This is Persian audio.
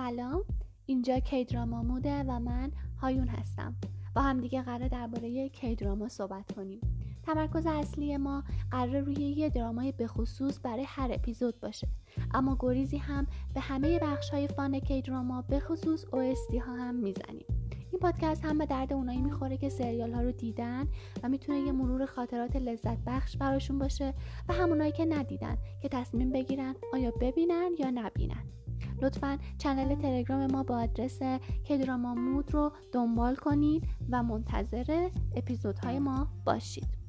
سلام. اینجا کیدراما موده و من هایون هستم. با هم دیگه قرار درباره کیدراما صحبت کنیم. تمرکز اصلی ما قرار روی یه درامای بخصوص برای هر اپیزود باشه. اما گریزی هم به همه بخش های فان کیدراما به خصوص OST ها هم می‌زنیم. این پادکست هم به درد اونایی می‌خوره که سریال ها رو دیدن و می‌تونه یه مرور خاطرات لذت بخش براشون باشه و همونایی که ندیدن که تصمیم بگیرن آیا ببینن یا نبینن. لطفا چنل تلگرام ما با آدرس کدراما مود رو دنبال کنید و منتظر اپیزودهای ما باشید.